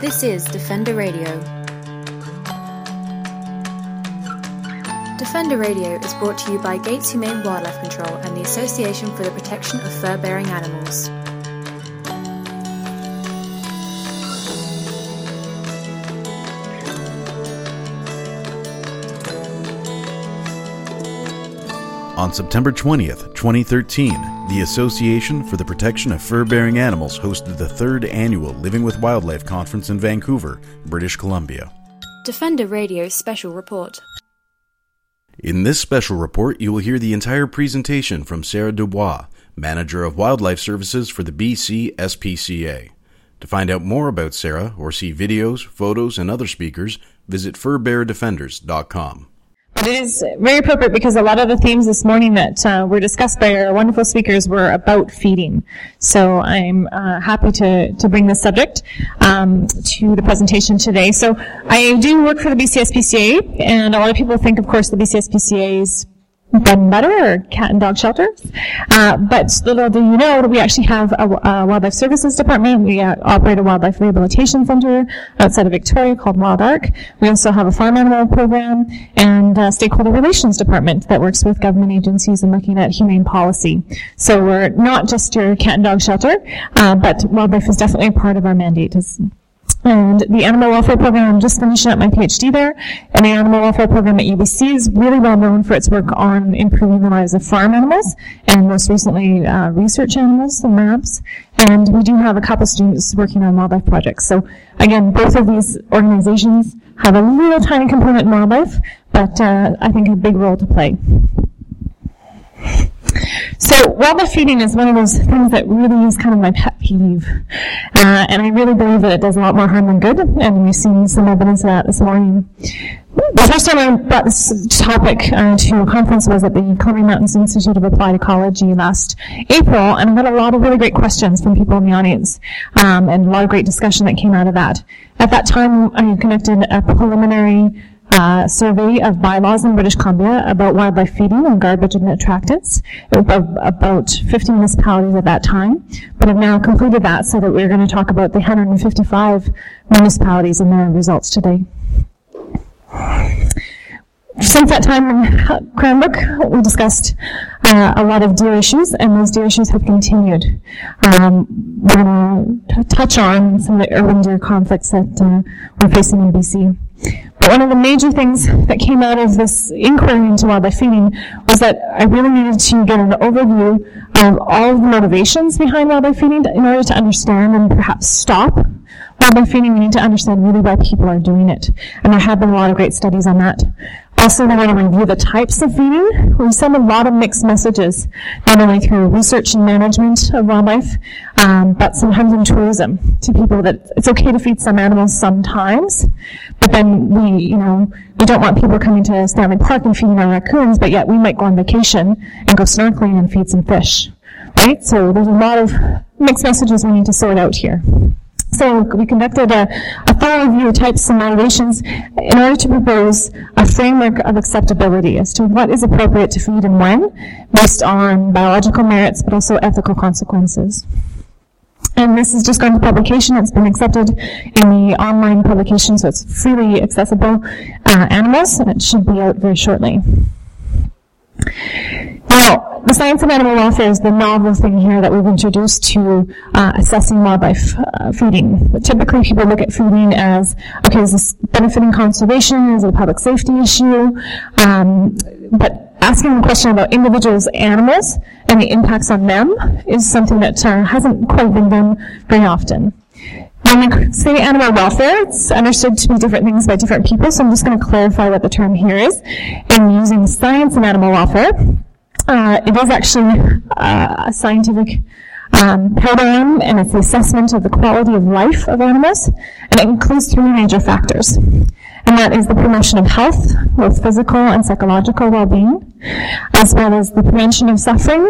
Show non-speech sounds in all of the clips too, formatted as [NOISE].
This is Defender Radio. Defender Radio is brought to you by Gates Humane Wildlife Control and the Association for the Protection of Fur Bearing Animals. On September 20th, 2013, the Association for the Protection of Fur Bearing Animals hosted the third annual Living with Wildlife Conference in Vancouver, British Columbia. Defender Radio Special Report. In this special report, you will hear the entire presentation from Sara Dubois, Manager of Wildlife Services for the BC SPCA. To find out more about Sara or see videos, photos, and other speakers, visit furbearerdefenders.com. It is very appropriate because a lot of the themes this morning that uh, were discussed by our wonderful speakers were about feeding. So I'm uh, happy to, to bring this subject um, to the presentation today. So I do work for the BCSPCA, and a lot of people think, of course, the BCSPCA's bread and butter or cat and dog shelters. Uh, but little do you know we actually have a, a wildlife services department. We uh, operate a wildlife rehabilitation center outside of Victoria called Wild ARC. We also have a farm animal program and a stakeholder relations department that works with government agencies and looking at humane policy. So we're not just your cat and dog shelter, uh, but wildlife is definitely a part of our mandate. And the animal welfare program, I'm just finishing up my PhD there, and the animal welfare program at UBC is really well known for its work on improving the lives of farm animals, and most recently uh, research animals, the MABs. And we do have a couple students working on wildlife projects. So again, both of these organizations have a little tiny component in wildlife, but uh, I think a big role to play. So wildlife feeding is one of those things that really is kind of my pet peeve. Uh, and I really believe that it does a lot more harm than good, and we've seen some evidence of that this morning. The first time I brought this topic uh, to a conference was at the Columbia Mountains Institute of Applied Ecology last April, and I got a lot of really great questions from people in the audience, um, and a lot of great discussion that came out of that. At that time, I conducted a preliminary uh, survey of bylaws in British Columbia about wildlife feeding and garbage and attractants of about 50 municipalities at that time, but have now completed that so that we're going to talk about the 155 municipalities and their results today. Since that time in Cranbrook, we discussed uh, a lot of deer issues, and those deer issues have continued. Um, we're going to touch on some of the urban deer conflicts that uh, we're facing in BC. But one of the major things that came out of this inquiry into wildlife feeding was that I really needed to get an overview of all of the motivations behind wildlife feeding in order to understand and perhaps stop wildlife feeding. We need to understand really why people are doing it. And there have been a lot of great studies on that. Also, we're going to review the types of feeding. We send a lot of mixed messages, not only through research and management of wildlife, um, but sometimes in tourism to people that it's okay to feed some animals sometimes, but then we, you know, we don't want people coming to Stanley Park and feeding our raccoons, but yet we might go on vacation and go snorkeling and feed some fish, right? So there's a lot of mixed messages we need to sort out here. So we conducted a, a thorough review of types and motivations in order to propose a framework of acceptability as to what is appropriate to feed and when, based on biological merits but also ethical consequences. And this has just gone to publication. It's been accepted in the online publication, so it's freely accessible uh, animals, and it should be out very shortly. Now, the science of animal welfare is the novel thing here that we've introduced to uh, assessing wildlife uh, feeding. But typically, people look at feeding as, okay, is this benefiting conservation? Is it a public safety issue? Um, but asking the question about individuals' animals and the impacts on them is something that uh, hasn't quite been done very often. When we say animal welfare, it's understood to be different things by different people, so I'm just going to clarify what the term here is. And using science and animal welfare, uh, it is actually uh, a scientific um, paradigm, and it's the assessment of the quality of life of animals, and it includes three major factors and that is the promotion of health, both physical and psychological well-being, as well as the prevention of suffering.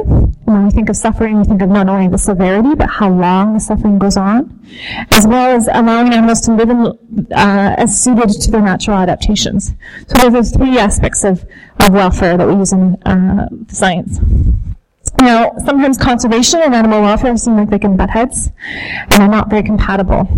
When we think of suffering, we think of not only the severity, but how long the suffering goes on, as well as allowing animals to live in, uh, as suited to their natural adaptations. So those are three aspects of, of welfare that we use in uh, science. Now, sometimes conservation and animal welfare seem like they can butt heads, and they're not very compatible.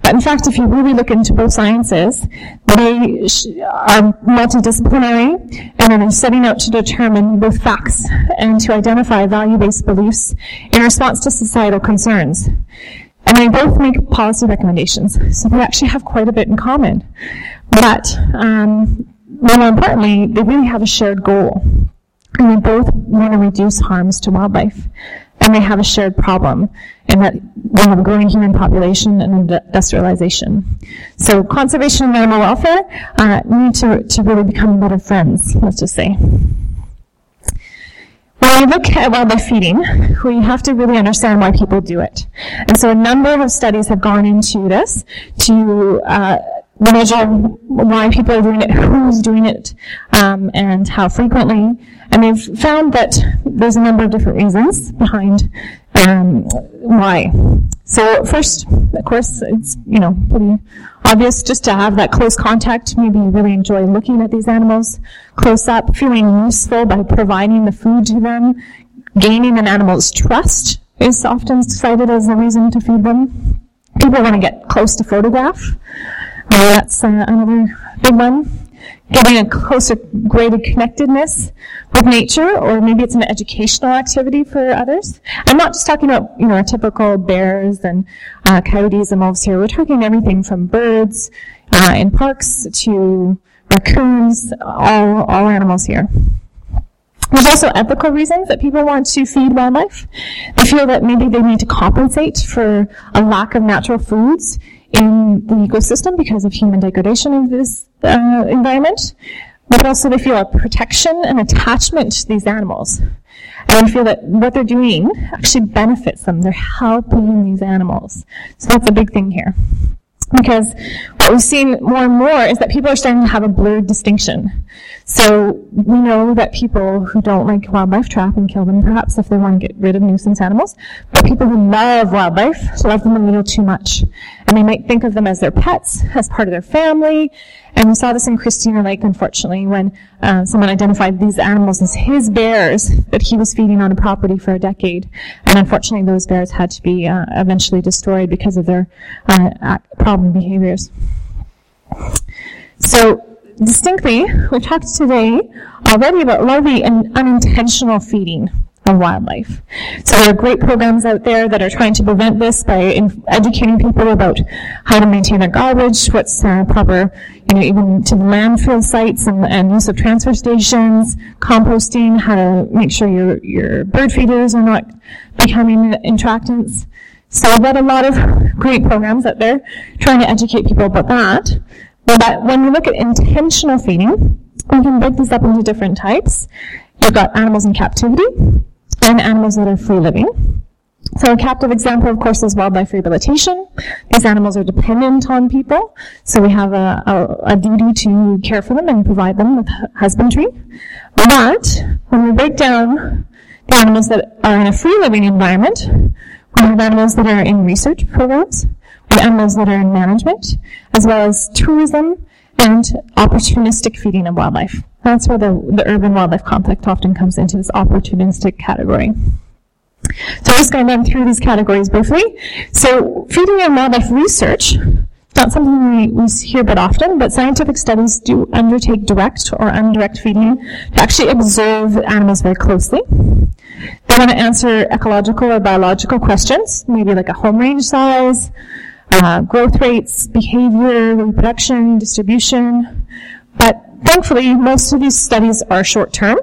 But in fact, if you really look into both sciences, they are multidisciplinary, and they're setting out to determine both facts and to identify value-based beliefs in response to societal concerns. And they both make policy recommendations, so they actually have quite a bit in common. But um, more importantly, they really have a shared goal. And they both want to reduce harms to wildlife. And they have a shared problem in that we have a growing human population and industrialization. So conservation and animal welfare uh, need to, to really become better friends, let's just say. When we look at wildlife feeding, we have to really understand why people do it. And so a number of studies have gone into this to uh, measure why people are doing it, who's doing it, um, and how frequently. And they've found that there's a number of different reasons behind um, why. So first, of course, it's you know pretty obvious just to have that close contact. Maybe you really enjoy looking at these animals close up, feeling useful by providing the food to them, gaining an animal's trust is often cited as a reason to feed them. People want to get close to photograph. Uh, that's uh, another big one. Getting a closer, greater connectedness with nature, or maybe it's an educational activity for others. I'm not just talking about, you know, typical bears and uh, coyotes and wolves here. We're talking everything from birds uh, in parks to raccoons, all, all animals here. There's also ethical reasons that people want to feed wildlife. They feel that maybe they need to compensate for a lack of natural foods in the ecosystem because of human degradation of this uh, environment, but also they feel a protection and attachment to these animals. And they feel that what they're doing actually benefits them. They're helping these animals. So that's a big thing here. Because what we've seen more and more is that people are starting to have a blurred distinction. So we know that people who don't like wildlife trap and kill them, perhaps if they want to get rid of nuisance animals, but people who love wildlife love them a little too much. And they might think of them as their pets, as part of their family. And we saw this in Christina Lake, unfortunately, when uh, someone identified these animals as his bears that he was feeding on a property for a decade. And unfortunately, those bears had to be uh, eventually destroyed because of their uh, problem behaviors. So distinctly, we talked today already about larvae and unintentional feeding of wildlife. So there are great programs out there that are trying to prevent this by educating people about how to maintain their garbage, what's uh, proper, you know, even to the landfill sites and, and, use of transfer stations, composting, how to make sure your, your bird feeders are not becoming attractants. So I've got a lot of [LAUGHS] great programs out there trying to educate people about that. But when we look at intentional feeding, we can break these up into different types. You've got animals in captivity and animals that are free living. So a captive example, of course, is wildlife rehabilitation. These animals are dependent on people, so we have a, a, a duty to care for them and provide them with husbandry. But when we break down the animals that are in a free living environment, we have animals that are in research programs, the animals that are in management, as well as tourism and opportunistic feeding of wildlife. That's where the, the urban wildlife conflict often comes into this opportunistic category. So I'm just going to run through these categories briefly. So feeding and wildlife research, not something we, we hear but often, but scientific studies do undertake direct or indirect feeding to actually observe animals very closely. They want to answer ecological or biological questions, maybe like a home range size, uh, growth rates, behavior, reproduction, distribution. But thankfully, most of these studies are short term.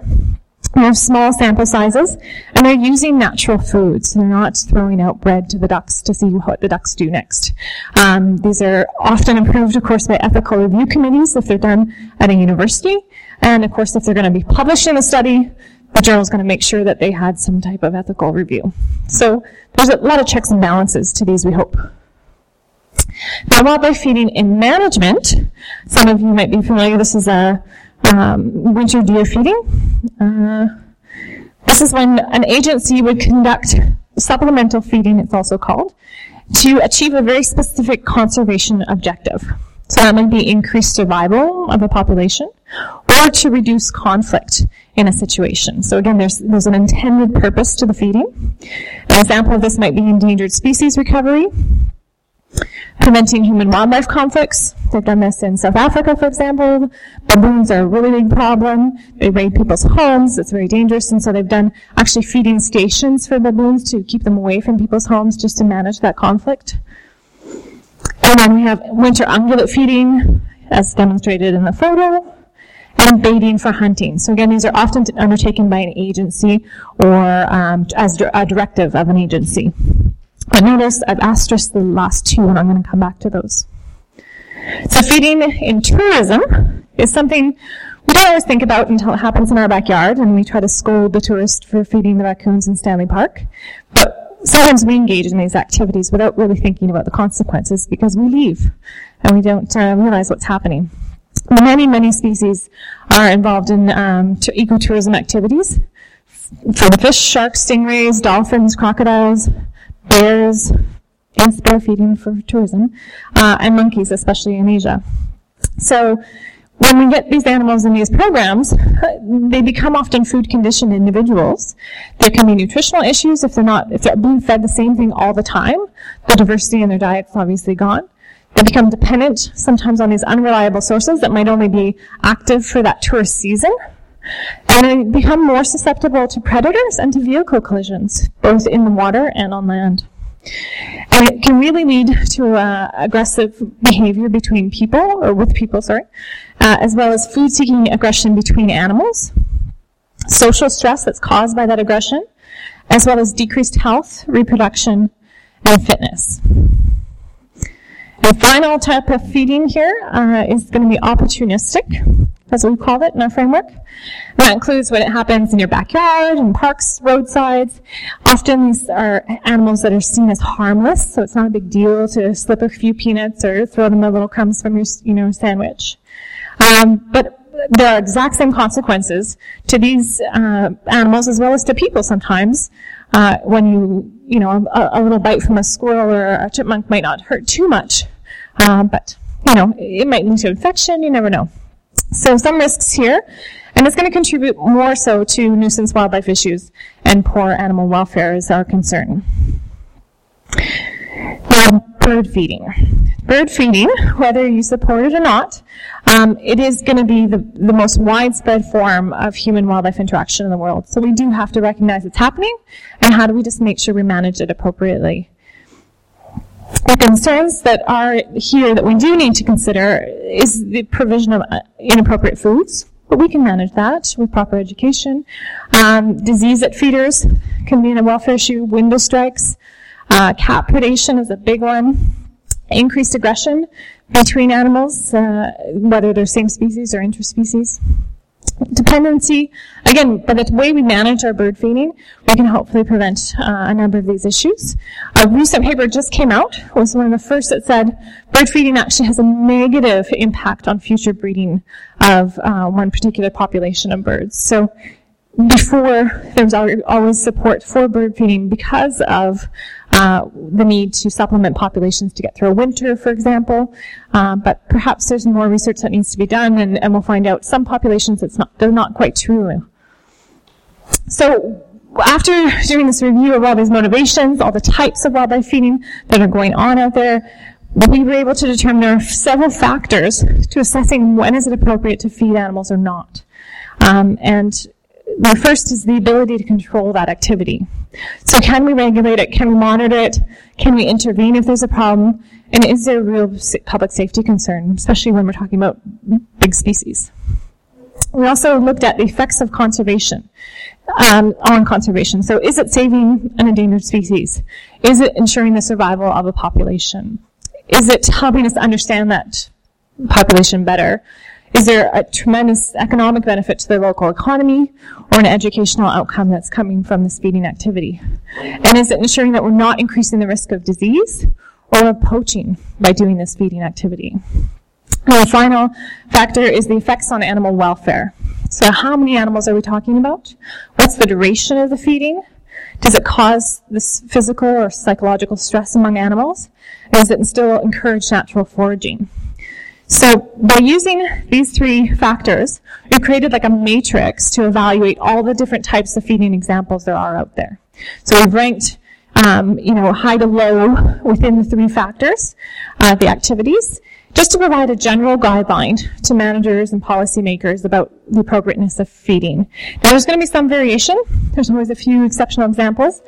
They have small sample sizes, and they're using natural foods. They're not throwing out bread to the ducks to see what the ducks do next. Um, these are often approved, of course, by ethical review committees if they're done at a university. And of course, if they're going to be published in a study, the journal is going to make sure that they had some type of ethical review. So there's a lot of checks and balances to these, we hope. Now, wildlife feeding in management, some of you might be familiar, this is a um, winter deer feeding. Uh, this is when an agency would conduct supplemental feeding, it's also called, to achieve a very specific conservation objective. So that might be increased survival of a population or to reduce conflict in a situation. So again, there's, there's an intended purpose to the feeding. An example of this might be endangered species recovery, preventing human wildlife conflicts. They've done this in South Africa, for example. Baboons are a really big problem. They raid people's homes. It's very dangerous. And so they've done actually feeding stations for baboons to keep them away from people's homes just to manage that conflict. And then we have winter ungulate feeding, as demonstrated in the photo, and baiting for hunting. So again, these are often undertaken by an agency or um, as a directive of an agency. But notice I've asterisked the last two, and I'm going to come back to those. So feeding in tourism is something we don't always think about until it happens in our backyard, and we try to scold the tourist for feeding the raccoons in Stanley Park. But sometimes we engage in these activities without really thinking about the consequences because we leave and we don't uh, realize what's happening. Many, many species are involved in um, ecotourism activities. For the fish, sharks, stingrays, dolphins, crocodiles, bears, and spear feeding for tourism, uh, and monkeys, especially in Asia. So when we get these animals in these programs, [LAUGHS] they become often food conditioned individuals. There can be nutritional issues if they're not, if they're being fed the same thing all the time. The diversity in their diet is obviously gone. They become dependent sometimes on these unreliable sources that might only be active for that tourist season. And become more susceptible to predators and to vehicle collisions, both in the water and on land. And it can really lead to uh, aggressive behavior between people, or with people, sorry, uh, as well as food seeking aggression between animals, social stress that's caused by that aggression, as well as decreased health, reproduction, and fitness. The final type of feeding here uh, is going to be opportunistic, as we call it in our framework. That includes when it happens in your backyard, in parks, roadsides. Often these are animals that are seen as harmless, so it's not a big deal to slip a few peanuts or throw them a little crumbs from your, you know, sandwich. Um, but there are exact same consequences to these uh, animals as well as to people sometimes. Uh, when you, you know, a, a, little bite from a squirrel or a chipmunk might not hurt too much, uh, but you know, it might lead to infection. You never know. So some risks here, and it's going to contribute more so to nuisance wildlife issues and poor animal welfare is our concern. Now, bird feeding. Bird feeding, whether you support it or not, um, it is going to be the, the most widespread form of human-wildlife interaction in the world. So we do have to recognize it's happening, and how do we just make sure we manage it appropriately? The concerns that are here that we do need to consider is the provision of uh, inappropriate foods, but we can manage that with proper education. Um, disease at feeders can be a welfare issue. Window strikes, uh, cat predation is a big one. Increased aggression between animals, uh, whether they're same species or interspecies dependency. Again, by the way we manage our bird feeding, we can hopefully prevent uh, a number of these issues. A recent paper just came out, was one of the first that said bird feeding actually has a negative impact on future breeding of uh, one particular population of birds. So before there was always support for bird feeding because of uh, the need to supplement populations to get through a winter, for example. Um, but perhaps there's more research that needs to be done, and, and we'll find out some populations it's not they're not quite true. So after doing this review of all these motivations, all the types of wildlife feeding that are going on out there, we were able to determine there are several factors to assessing when is it appropriate to feed animals or not. Um, and the first is the ability to control that activity. So can we regulate it? Can we monitor it? Can we intervene if there's a problem? And is there a real public safety concern, especially when we're talking about big species? We also looked at the effects of conservation um, on conservation. So is it saving an endangered species? Is it ensuring the survival of a population? Is it helping us understand that population better? Is there a tremendous economic benefit to the local economy or an educational outcome that's coming from this feeding activity? And is it ensuring that we're not increasing the risk of disease or of poaching by doing this feeding activity? And the final factor is the effects on animal welfare. So how many animals are we talking about? What's the duration of the feeding? Does it cause this physical or psychological stress among animals? And does it still encourage natural foraging? So by using these three factors, we created like a matrix to evaluate all the different types of feeding examples there are out there. So we've ranked, um, you know, high to low within the three factors, uh, the activities, just to provide a general guideline to managers and policymakers about the appropriateness of feeding. Now there's going to be some variation. There's always a few exceptional examples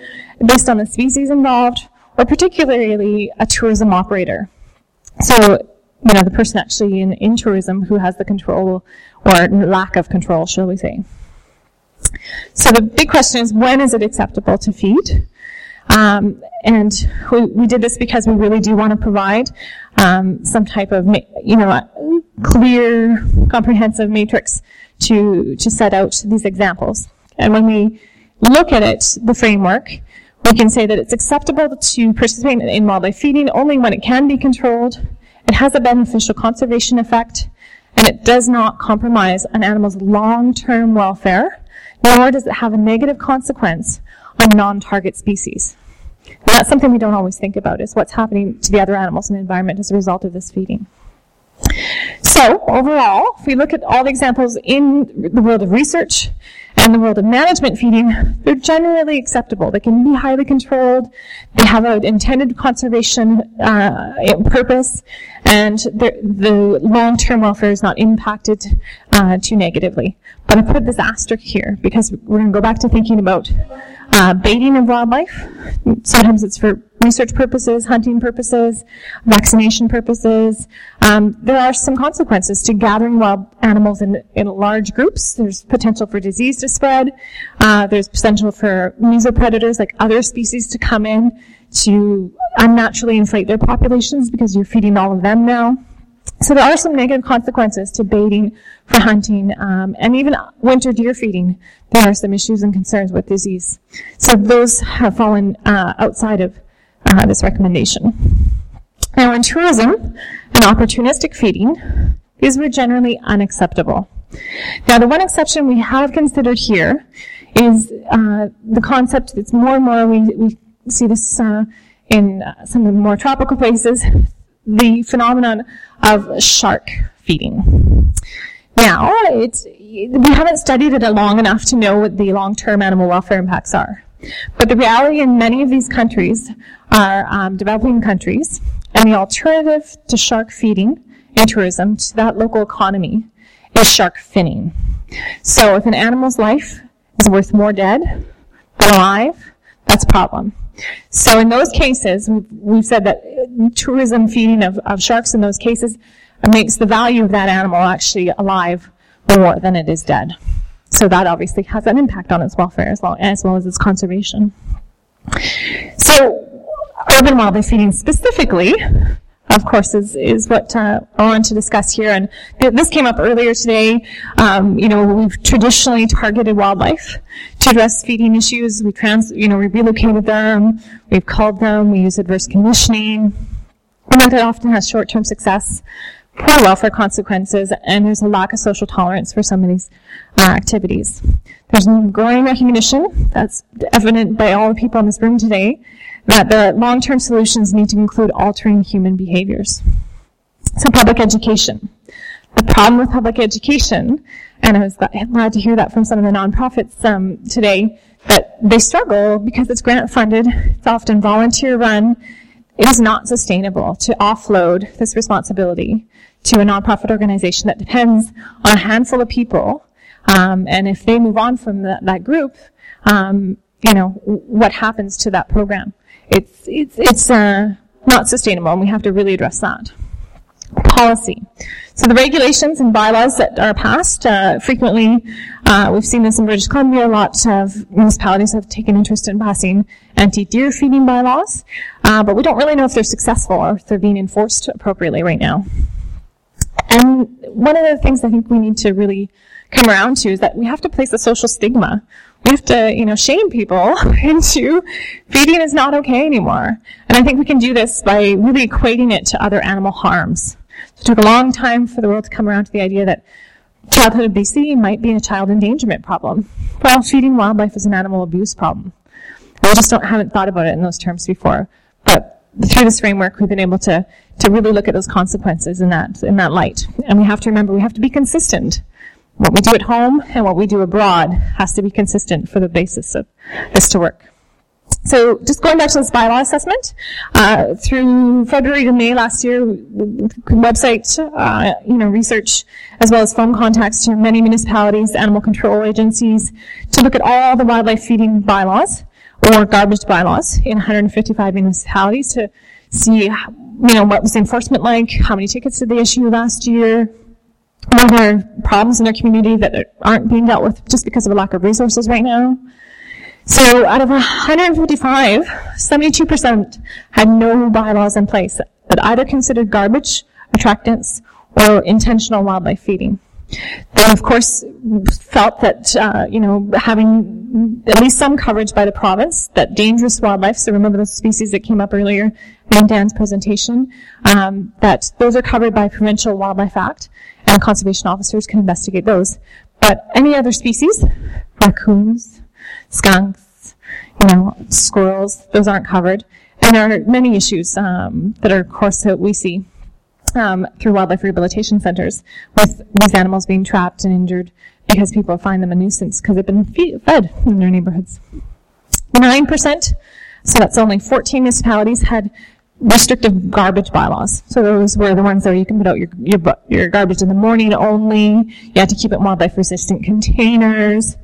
based on the species involved or particularly a tourism operator. So, you know, the person actually in, in tourism who has the control or lack of control, shall we say. So the big question is when is it acceptable to feed? Um, and we, we, did this because we really do want to provide um, some type of, you know, clear, comprehensive matrix to to set out these examples. And when we look at it, the framework, we can say that it's acceptable to participate in wildlife feeding only when it can be controlled, it has a beneficial conservation effect, and it does not compromise an animal's long-term welfare, nor does it have a negative consequence on non-target species. And that's something we don't always think about, is what's happening to the other animals in the environment as a result of this feeding. So, overall, if we look at all the examples in the world of research and the world of management feeding, they're generally acceptable. They can be highly controlled, they have an intended conservation uh, purpose, and the long-term welfare is not impacted uh, too negatively. But I put this asterisk here because we're going to go back to thinking about uh, baiting of wildlife. Sometimes it's for research purposes, hunting purposes, vaccination purposes. Um, there are some consequences to gathering wild animals in, in large groups. There's potential for disease spread. Uh, there's potential for mesopredators like other species to come in to unnaturally inflate their populations because you're feeding all of them now. So there are some negative consequences to baiting for hunting, um, and even winter deer feeding. There are some issues and concerns with disease. So those have fallen uh, outside of uh, this recommendation. Now, in tourism and opportunistic feeding, these were generally unacceptable. Now, the one exception we have considered here is uh, the concept that's more and more we, we see this uh, in some of the more tropical places, the phenomenon of shark feeding. Now, we haven't studied it long enough to know what the long-term animal welfare impacts are. But the reality in many of these countries are um, developing countries, and the alternative to shark feeding and tourism to that local economy is shark finning. So if an animal's life is worth more dead than alive, that's a problem. So in those cases, we've, we've said that tourism feeding of, of sharks in those cases makes the value of that animal actually alive more than it is dead. So that obviously has an impact on its welfare as well, as well as its conservation. So urban wildlife feeding specifically, of course, is, is what uh, I want to discuss here. And this came up earlier today. Um, you know, we've traditionally targeted wildlife to address feeding issues. We trans, you know, we relocated them, we've culled them, we use adverse conditioning. And that often has short-term success poor welfare consequences, and there's a lack of social tolerance for some of these uh, activities. There's growing recognition that's evident by all the people in this room today that the long-term solutions need to include altering human behaviors. So public education. The problem with public education, and I was glad to hear that from some of the nonprofits um, today, that they struggle because it's grant funded, it's often volunteer run, it is not sustainable to offload this responsibility to a nonprofit organization that depends on a handful of people. Um, and if they move on from that, that group, um, you know, what happens to that program? It's, it's, it's uh, not sustainable, and we have to really address that. Policy. So the regulations and bylaws that are passed, uh, frequently, uh, we've seen this in British Columbia, a lot of municipalities have taken interest in passing anti-deer feeding bylaws, uh, but we don't really know if they're successful or if they're being enforced appropriately right now. And one of the things I think we need to really come around to is that we have to place a social stigma. We have to, you know, shame people [LAUGHS] into feeding is not okay anymore. And I think we can do this by really equating it to other animal harms. It took a long time for the world to come around to the idea that childhood obesity might be a child endangerment problem. Well, feeding wildlife is an animal abuse problem. We just don't haven't thought about it in those terms before. But through this framework, we've been able to, to really look at those consequences in that, in that light. And we have to remember we have to be consistent. What we do at home and what we do abroad has to be consistent for the basis of this to work. So just going back to this bylaw assessment, uh, through February to May last year, website, uh, you know, research, as well as phone contacts to many municipalities, animal control agencies, to look at all the wildlife feeding bylaws or garbage bylaws in 155 municipalities to see, you know, what was enforcement like, how many tickets did they issue last year, are there problems in their community that aren't being dealt with just because of a lack of resources right now? So out of 155, 72% had no bylaws in place that either considered garbage, attractants, or intentional wildlife feeding. They, of course, felt that, uh, you know, having at least some coverage by the province, that dangerous wildlife, so remember the species that came up earlier in Dan's presentation, um, that those are covered by Provincial Wildlife Act, and conservation officers can investigate those. But any other species, raccoons, skunks, you know, squirrels, those aren't covered. And there are many issues um, that are, of course, that we see um, through wildlife rehabilitation centers with these animals being trapped and injured because people find them a nuisance because they've been fed in their neighborhoods. 9%, so that's only 14 municipalities, had restrictive garbage bylaws. So those were the ones where you can put out your, your, your garbage in the morning only. You had to keep it in wildlife resistant containers.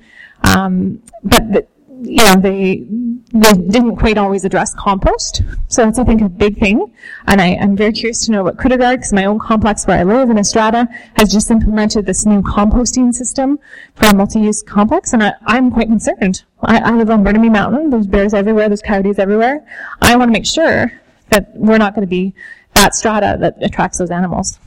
Um, but the, you know, they, they didn't quite always address compost. So that's, I think, a big thing. And I, am very curious to know what Critter Guard, because my own complex where I live in a strata has just implemented this new composting system for a multi-use complex. And I, am quite concerned. I, I live on Burnaby Mountain. There's bears everywhere. There's coyotes everywhere. I want to make sure that we're not going to be that strata that attracts those animals.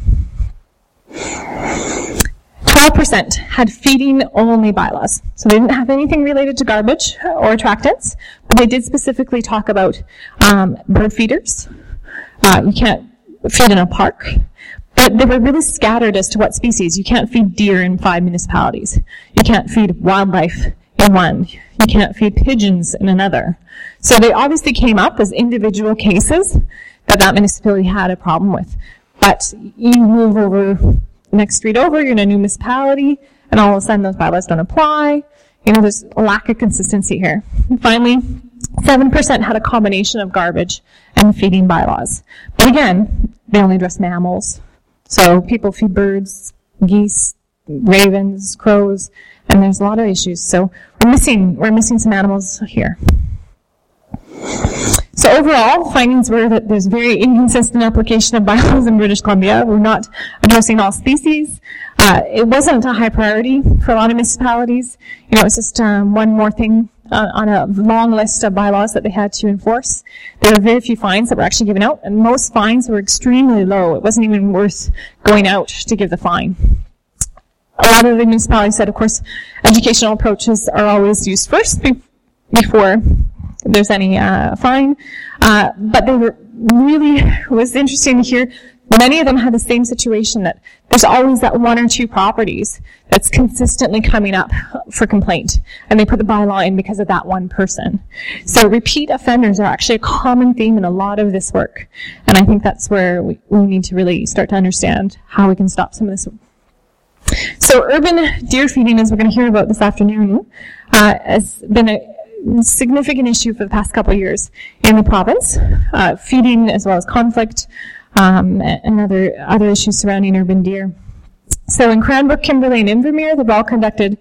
12% had feeding only bylaws. So they didn't have anything related to garbage or attractants, but they did specifically talk about um, bird feeders. Uh, you can't feed in a park. But they were really scattered as to what species. You can't feed deer in five municipalities. You can't feed wildlife in one. You can't feed pigeons in another. So they obviously came up as individual cases that that municipality had a problem with. But you move over next street over, you're in a new municipality, and all of a sudden those bylaws don't apply. You know, there's a lack of consistency here. And finally, 7% had a combination of garbage and feeding bylaws. But again, they only address mammals. So people feed birds, geese, ravens, crows, and there's a lot of issues. So we're missing, we're missing some animals here. So overall, findings were that there's very inconsistent application of bylaws in British Columbia. We're not addressing all species. Uh, it wasn't a high priority for a lot of municipalities. You know, it was just um, one more thing uh, on a long list of bylaws that they had to enforce. There were very few fines that were actually given out, and most fines were extremely low. It wasn't even worth going out to give the fine. A lot of the municipalities said, of course, educational approaches are always used first before there's any uh, fine. Uh, but they were really it [LAUGHS] was interesting to hear. Many of them had the same situation that there's always that one or two properties that's consistently coming up for complaint, and they put the bylaw in because of that one person. So repeat offenders are actually a common theme in a lot of this work, and I think that's where we, we need to really start to understand how we can stop some of this so urban deer feeding, as we're going to hear about this afternoon, uh, has been a significant issue for the past couple of years in the province, uh, feeding as well as conflict um, and other other issues surrounding urban deer. So in Cranbrook, Kimberley, and Invermere, they've all conducted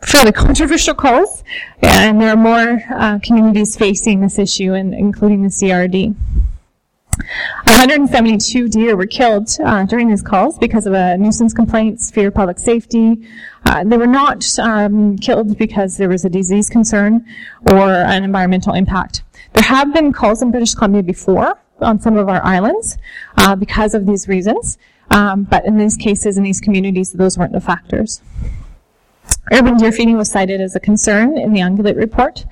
fairly controversial culls, and there are more uh, communities facing this issue, and including the CRD. 172 deer were killed uh, during these culls because of a nuisance complaints, fear of public safety. Uh, they were not um, killed because there was a disease concern or an environmental impact. There have been culls in British Columbia before on some of our islands uh, because of these reasons, um, but in these cases, in these communities, those weren't the factors. Urban deer feeding was cited as a concern in the Ungulate report.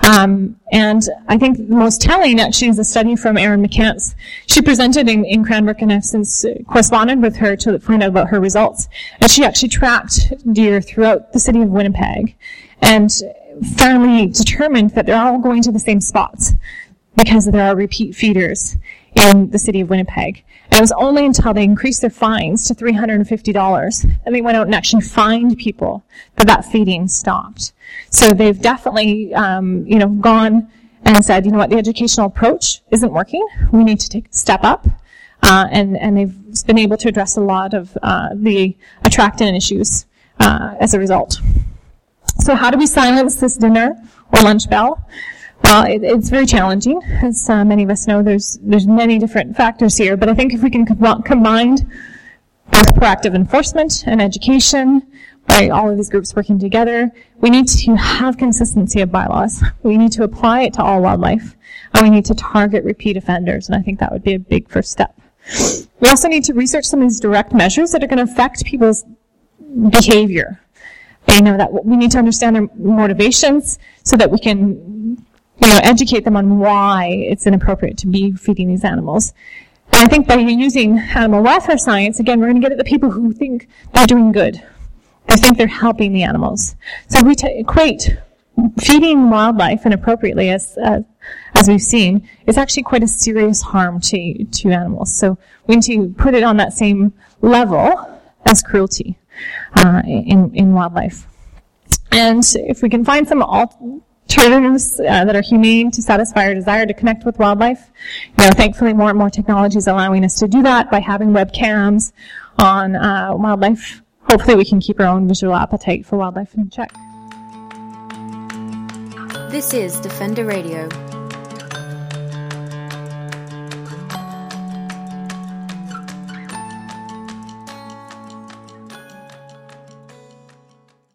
Um, and I think the most telling actually is a study from Erin McCance. She presented in, in Cranbrook and I've since corresponded with her to find out about her results. And she actually tracked deer throughout the city of Winnipeg and finally determined that they're all going to the same spots. because there are repeat feeders in the city of Winnipeg. And it was only until they increased their fines to $350 and they went out and actually fined people that that feeding stopped. So they've definitely, um, you know, gone and said, you know what, the educational approach isn't working. We need to take a step up. Uh, and, and they've been able to address a lot of uh, the attractant issues uh, as a result. So how do we silence this dinner or lunch bell? Well, it, it's very challenging, as uh, many of us know. There's there's many different factors here, but I think if we can com- combine both proactive enforcement and education, by all of these groups working together, we need to have consistency of bylaws. We need to apply it to all wildlife, and we need to target repeat offenders, and I think that would be a big first step. We also need to research some of these direct measures that are going to affect people's behavior. They know that we need to understand their motivations so that we can you know, educate them on why it's inappropriate to be feeding these animals. And I think by using animal welfare science, again, we're going to get at the people who think they're doing good. They think they're helping the animals. So we t- equate feeding wildlife inappropriately, as uh, as we've seen, is actually quite a serious harm to to animals. So we need to put it on that same level as cruelty uh, in in wildlife. And if we can find some alternatives uh, that are humane to satisfy our desire to connect with wildlife, you know, thankfully more and more technology is allowing us to do that by having webcams on uh, wildlife. Hopefully, we can keep our own visual appetite for wildlife in check. This is Defender Radio